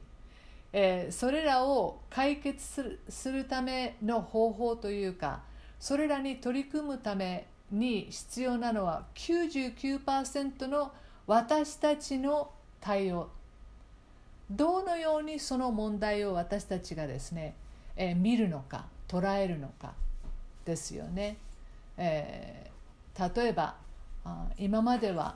えー、それらを解決するするための方法というかそれらに取り組むために必要なのは99%の私たちの対応。どのようにその問題を私たちがですね、えー、見るのか捉えるのかですよね、えー、例えばあ今までは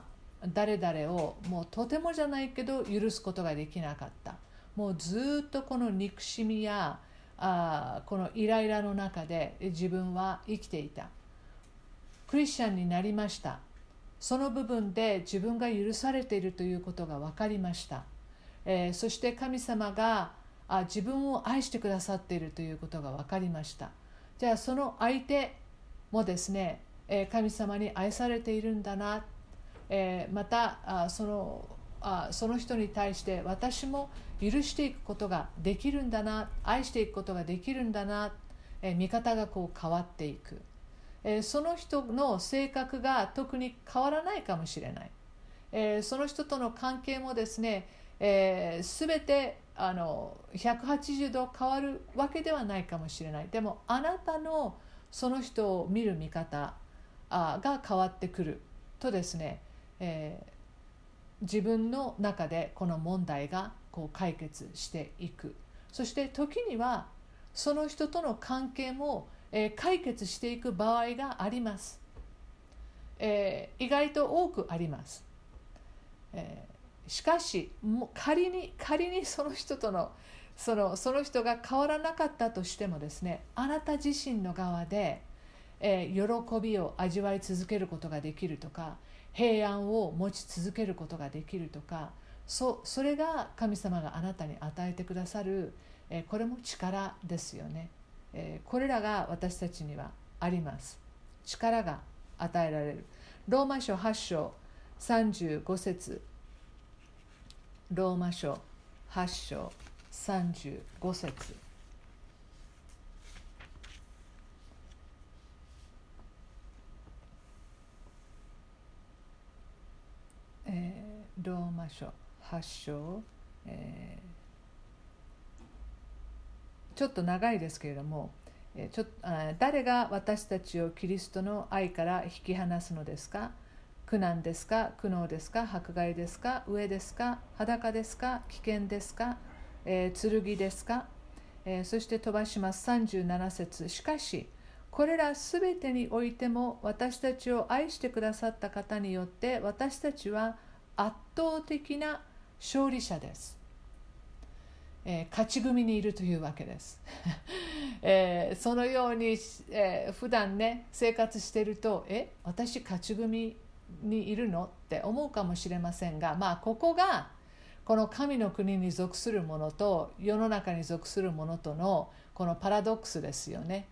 誰々をもうとてもじゃないけど許すことができなかった。もうずっとこの憎しみやあこのイライラの中で自分は生きていた。クリスチャンになりました。その部分で自分が許されているということが分かりました、えー、そして神様があ自分を愛してくださっているということが分かりました。じゃあその相手もですね、えー、神様に愛されているんだな、えー、またあそのあその人に対して私も許していくことができるんだな。愛していくことができるんだな、え見方がこう変わっていく、えその人の性格が特に変わらないかもしれない、えその人との関係もですね、えー、全てあの180度変わるわけではないかもしれない。でもあなたのその人を見る見方あが変わってくるとですね、え、自分の中でこの問題がこう解決していく。そして時にはその人との関係も、えー、解決していく場合があります、えー、意外と多くあります。えー、しかしも仮に仮にその人とのそのその人が変わらなかったとしてもですねあなた自身の側で、えー、喜びを味わい続けることができるとか平安を持ち続けることができるとかそそれが神様があなたに与えてくださる、えー、これも力ですよね、え、これらが私たちにはあります。力が与えられる。ローマ書8章35節。ローマ書8章35節。えー、ローマ書8章、えー、ちょっと長いですけれども、ちょ誰が私たちをキリストの愛から引き離すのですか？苦難ですか？苦悩ですか？迫害ですか？飢えですか？裸ですか？危険ですか、えー、剣ですか、えー、そして飛ばします。37節。しかしこれらすべてにおいても私たちを愛してくださった方によって私たちは圧倒的な勝利者です、えー、勝ち組にいるというわけです、[LAUGHS] えー、そのように、えー、普段ね生活しているとえ私勝ち組にいるのって思うかもしれませんがまあここがこの神の国に属するものと世の中に属するものとのこのパラドックスですよね、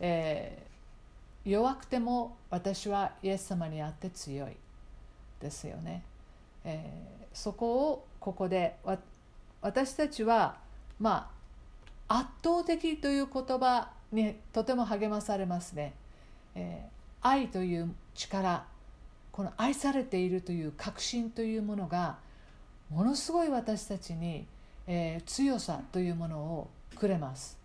えー、弱くても私はイエス様にあって強いですよね、えーそこをここで私たちはまあ圧倒的という言葉にとても励まされますね、えー、愛という力この愛されているという確信というものがものすごい私たちに、えー、強さというものをくれます。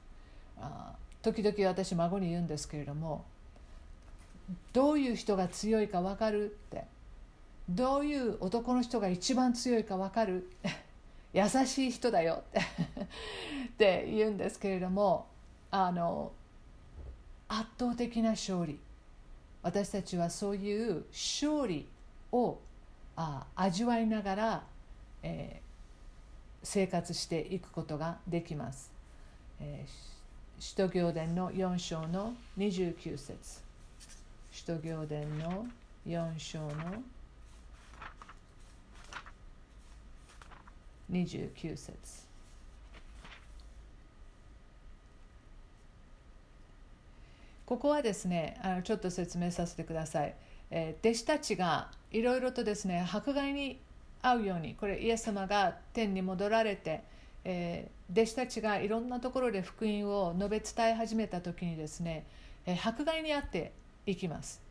あ時々私孫に言うんですけれどもどういう人が強いか分かるってどういう男の人が一番強いか分かる優しい人だよ [LAUGHS] って言うんですけれどもあの圧倒的な勝利私たちはそういう勝利をあ味わいながら、えー、生活していくことができます。えー、使徒行伝の4章の29節使徒行伝の4章の29節。ここはですねあのちょっと説明させてください、えー、弟子たちがいろいろとですね迫害に遭うようにこれイエス様が天に戻られて、えー、弟子たちがいろんなところで福音を述べ伝え始めた時にですね、えー、迫害に遭っていきます。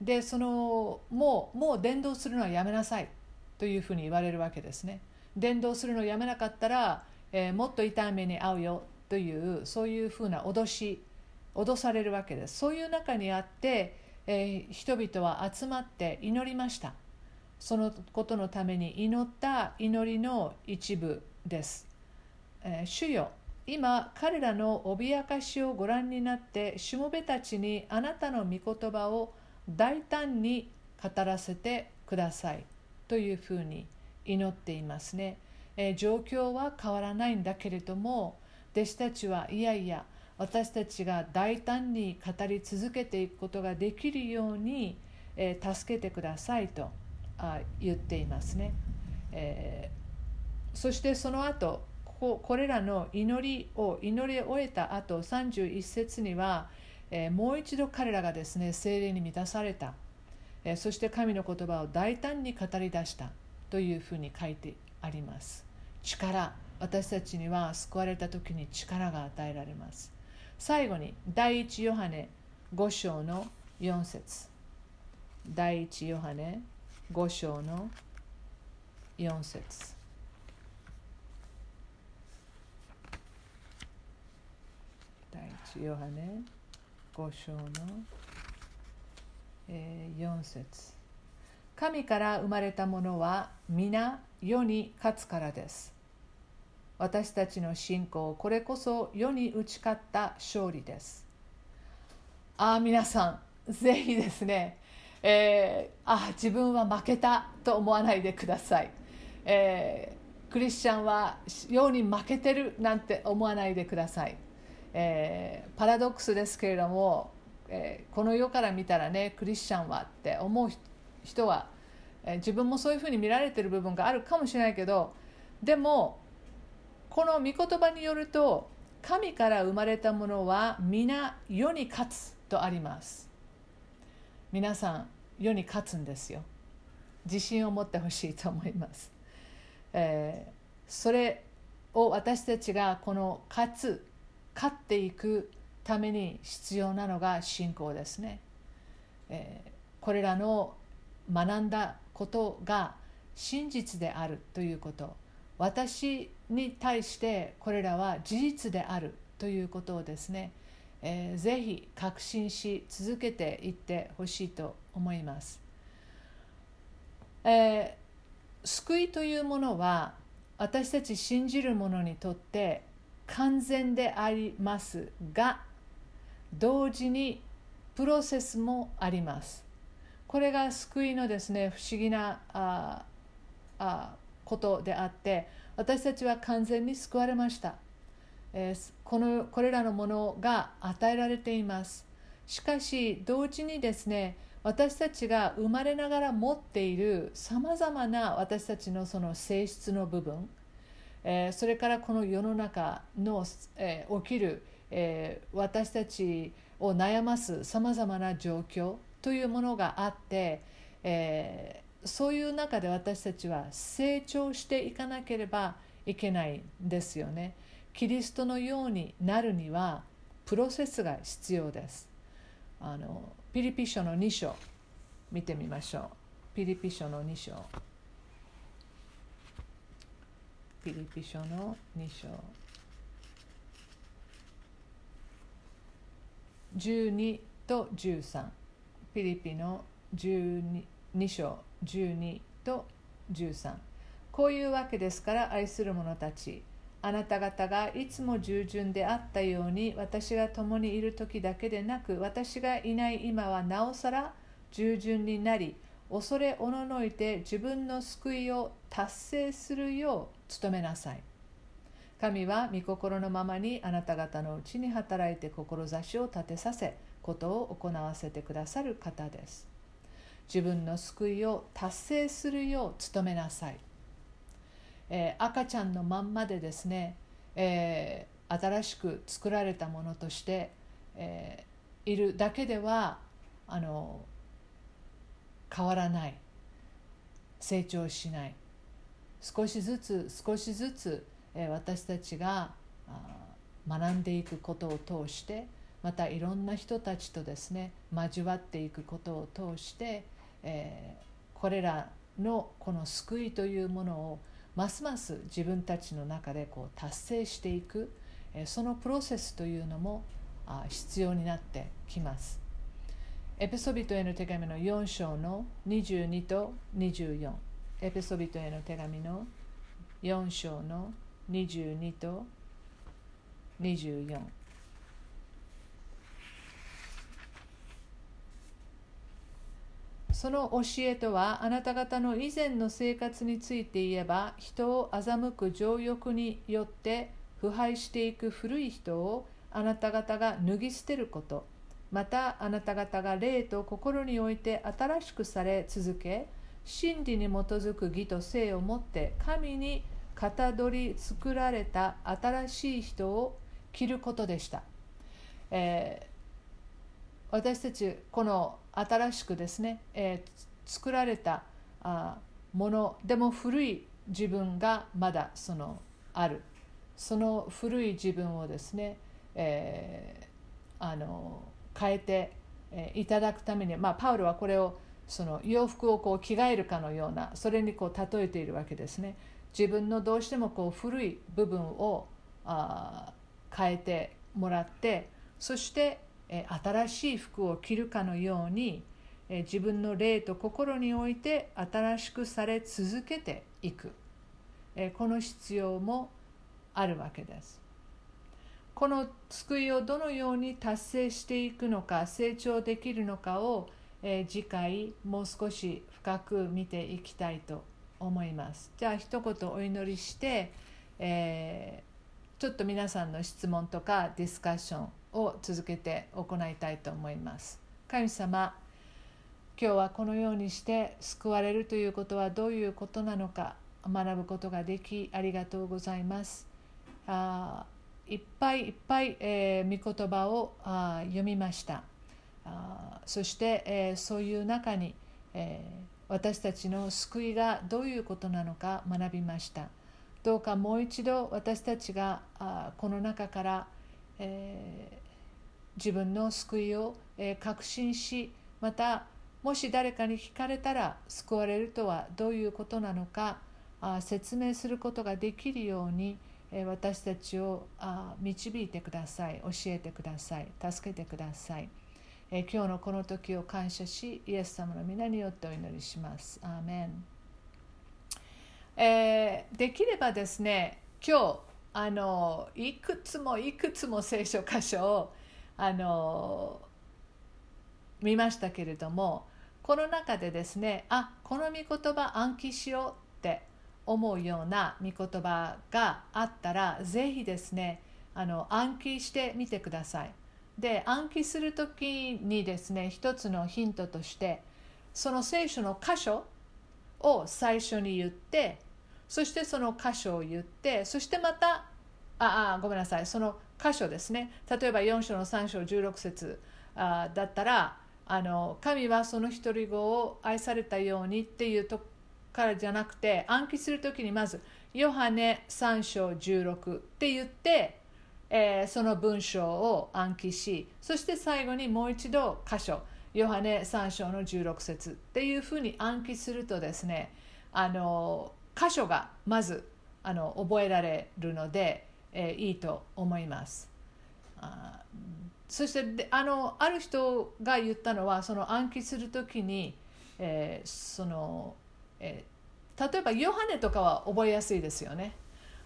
でそのもうもう伝道するのはやめなさいというふうに言われるわけですね。伝道するのをやめなかったら、えー、もっと痛い目に遭うよというそういうふうな脅し脅されるわけです。そういう中にあって、えー、人々は集まって祈りました。そのことのために祈った祈りの一部です、えー、主よ今彼らの脅かしをご覧になってしもべたちにあなたの御言葉を大胆に語らせてください。というふうに祈っていますね、えー、状況は変わらないんだけれども弟子たちはいやいや私たちが大胆に語り続けていくことができるように、えー、助けてくださいとあ言っていますね、えー、そしてその後ここれらの祈りを祈り終えた後31節には、えー、もう一度彼らがですね精霊に満たされた、えー、そして神の言葉を大胆に語り出した。というふうに書いてあります。力。私たちには救われた時に力が与えられます。最後に第一ヨハネ5章の4節。第一ヨハネ5章の4節。第一ヨハネ5章の、えー、4節。神から生まれたものは皆世に勝つからです。私たちの信仰これこそ世に打ち勝った勝利です。ああ皆さんぜひですねえー、あ自分は負けたと思わないでください、えー、クリスチャンは世に負けてるなんて思わないでください、えー、パラドックスですけれども、え、この世から見たらねクリスチャンはって思う人は、え、自分もそういうふうに見られてる部分があるかもしれないけどでもこの御言葉によると神から生まれたものは皆世に勝つとあります。皆さん世に勝つんですよ。自信を持ってほしいと思います、えー、それを私たちがこの勝つ勝っていくために必要なのが信仰ですね、えー、これらの学んだことが真実であるということ私に対してこれらは事実であるということをですね、えー、ぜひ確信し続けていってほしいと思います、えー、救いというものは私たち信じる者にとって完全でありますが同時にプロセスもあります。これが救いのですね不思議なああことであって私たちは完全に救われました、えー、このこれらのものが与えられています。しかし同時にですね私たちが生まれながら持っているさまざまな私たちのその性質の部分、えー、それからこの世の中の、えー、起きる、えー、私たちを悩ますさまざまな状況というものがあって、えそういう中で私たちは成長していかなければいけないんですよね。キリストのようになるにはプロセスが必要です。あのピリピ書の2章見てみましょう。ピリピ書の2章。ピリピ書の2章。12と13。ピリピの12 2章12と13こういうわけですから愛する者たちあなた方がいつも従順であったように私が共にいる時だけでなく私がいない今はなおさら従順になり恐れおののいて自分の救いを達成するよう努めなさい。神は御心のままにあなた方のうちに働いて志を立てさせことを行わせてくださる方です。自分の救いを達成するよう努めなさい、えー、赤ちゃんのまんまでですね、えー、新しく作られたものとして、えー、いるだけではあの変わらない。成長しない。少しずつ少しずつ、え、私たちが学んでいくことを通してまたいろんな人たちとですね交わっていくことを通してえー、これらのこの救いというものをますます自分たちの中でこう達成していく、えー、そのプロセスというのもあ必要になってきます。エペソビトへの手紙の4章の22と24エペソビトへの手紙の4章の22と24その教えとはあなた方の以前の生活について言えば人を欺く情欲によって腐敗していく古い人をあなた方が脱ぎ捨てること。またあなた方が霊と心において新しくされ続け真理に基づく義と性をもって神にかたどり作られた新しい人を着ることでした、えー、私たちこの新しくですね、えー、作られたあものでも古い自分がまだそのある。その古い自分をですね、えー、あの変えて、えー、いただくために、まあ、パウロはこれをその洋服をこう着替えるかのようなそれにこう例えているわけですね。自分のどうしてもこう古い部分をあ変えてもらってそして新しい服を着るかのように自分の霊と心において新しくされ続けていく。この必要もあるわけです。この救いをどのように達成していくのか成長できるのかをえ、次回もう少し深く見ていきたいと思います。じゃあ一言お祈りして、えー、ちょっと皆さんの質問とかディスカッションを続けて行いたいと思います。神様今日はこのようにして救われるということはどういうことなのか学ぶことができありがとうございます。あいっぱいいっぱい、えー、御言葉をあ読みました。あそして、えー、そういう中に、えー、私たちの救いがどういうことなのか学びました。どうかもう一度私たちがあこの中から、えー、自分の救いを、確信しまたもし誰かに聞かれたら救われるとはどういうことなのか説明することができるように、私たちを導いてください教えてください助けてください。今日のこの時を感謝しイエス様の皆によってお祈りします。アーメン、えー、できればですね今日あのいくつもいくつも聖書箇所をあの見ましたけれどもこの中でですねあこの御言葉暗記しようって思うような御言葉があったらぜひですねあの暗記してみてください。で暗記する時にですね一つのヒントとしてその聖書の箇所を最初に言ってそしてその箇所を言ってそしてまたああごめんなさいその箇所ですね。例えば4章の3章16節あだったらあの神はその独り子を愛されたようにっていうとからじゃなくて暗記する時にまずヨハネ3章16って言ってえー、その文章を暗記しそして最後にもう一度箇所ヨハネ3章の16節っていうふうに暗記するとですねあの箇所がまずあの覚えられるので、えー、いいと思います。あそしてあのある人が言ったのはその暗記する時に、えー、その、えー、例えばヨハネとかは覚えやすいですよね。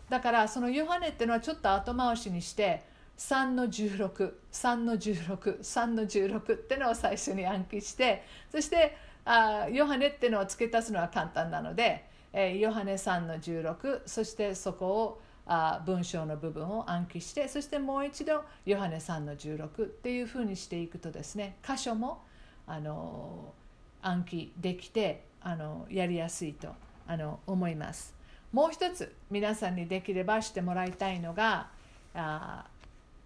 だからそのヨハネっていうのはちょっと後回しにして3の163の163の16ってのを最初に暗記してそしてあヨハネっていうのを付け足すのは簡単なので、えー、ヨハネ3の16そしてそこをあ文章の部分を暗記してそしてもう一度ヨハネ3の16っていうふうにしていくとですね箇所もあの暗記できてあのやりやすいとあの思います。もう一つ皆さんにできればしてもらいたいのがあ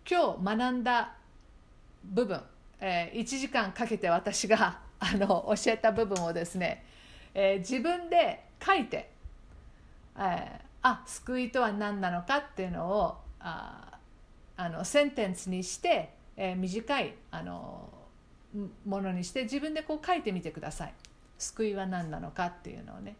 今日学んだ部分、えー、1時間かけて私が [LAUGHS] あの教えた部分をですね、えー、自分で書いて、えー、あ救いとは何なのかっていうのをああのセンテンスにして、えー、短いあのものにして自分でこう書いてみてください。救いは何なのかっていうのをね。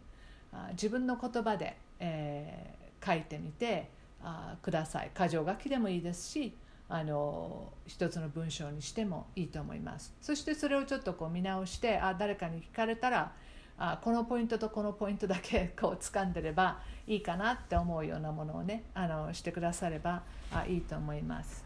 あ自分の言葉でえー、書いてみてあください。箇条書きでもいいですしあの一つの文章にしてもいいと思います。そしてそれをちょっとこう見直してあ誰かに聞かれたらあこのポイントとこのポイントだけ [LAUGHS] こう掴んでればいいかなって思うようなものをねあのしてくださればあいいと思います。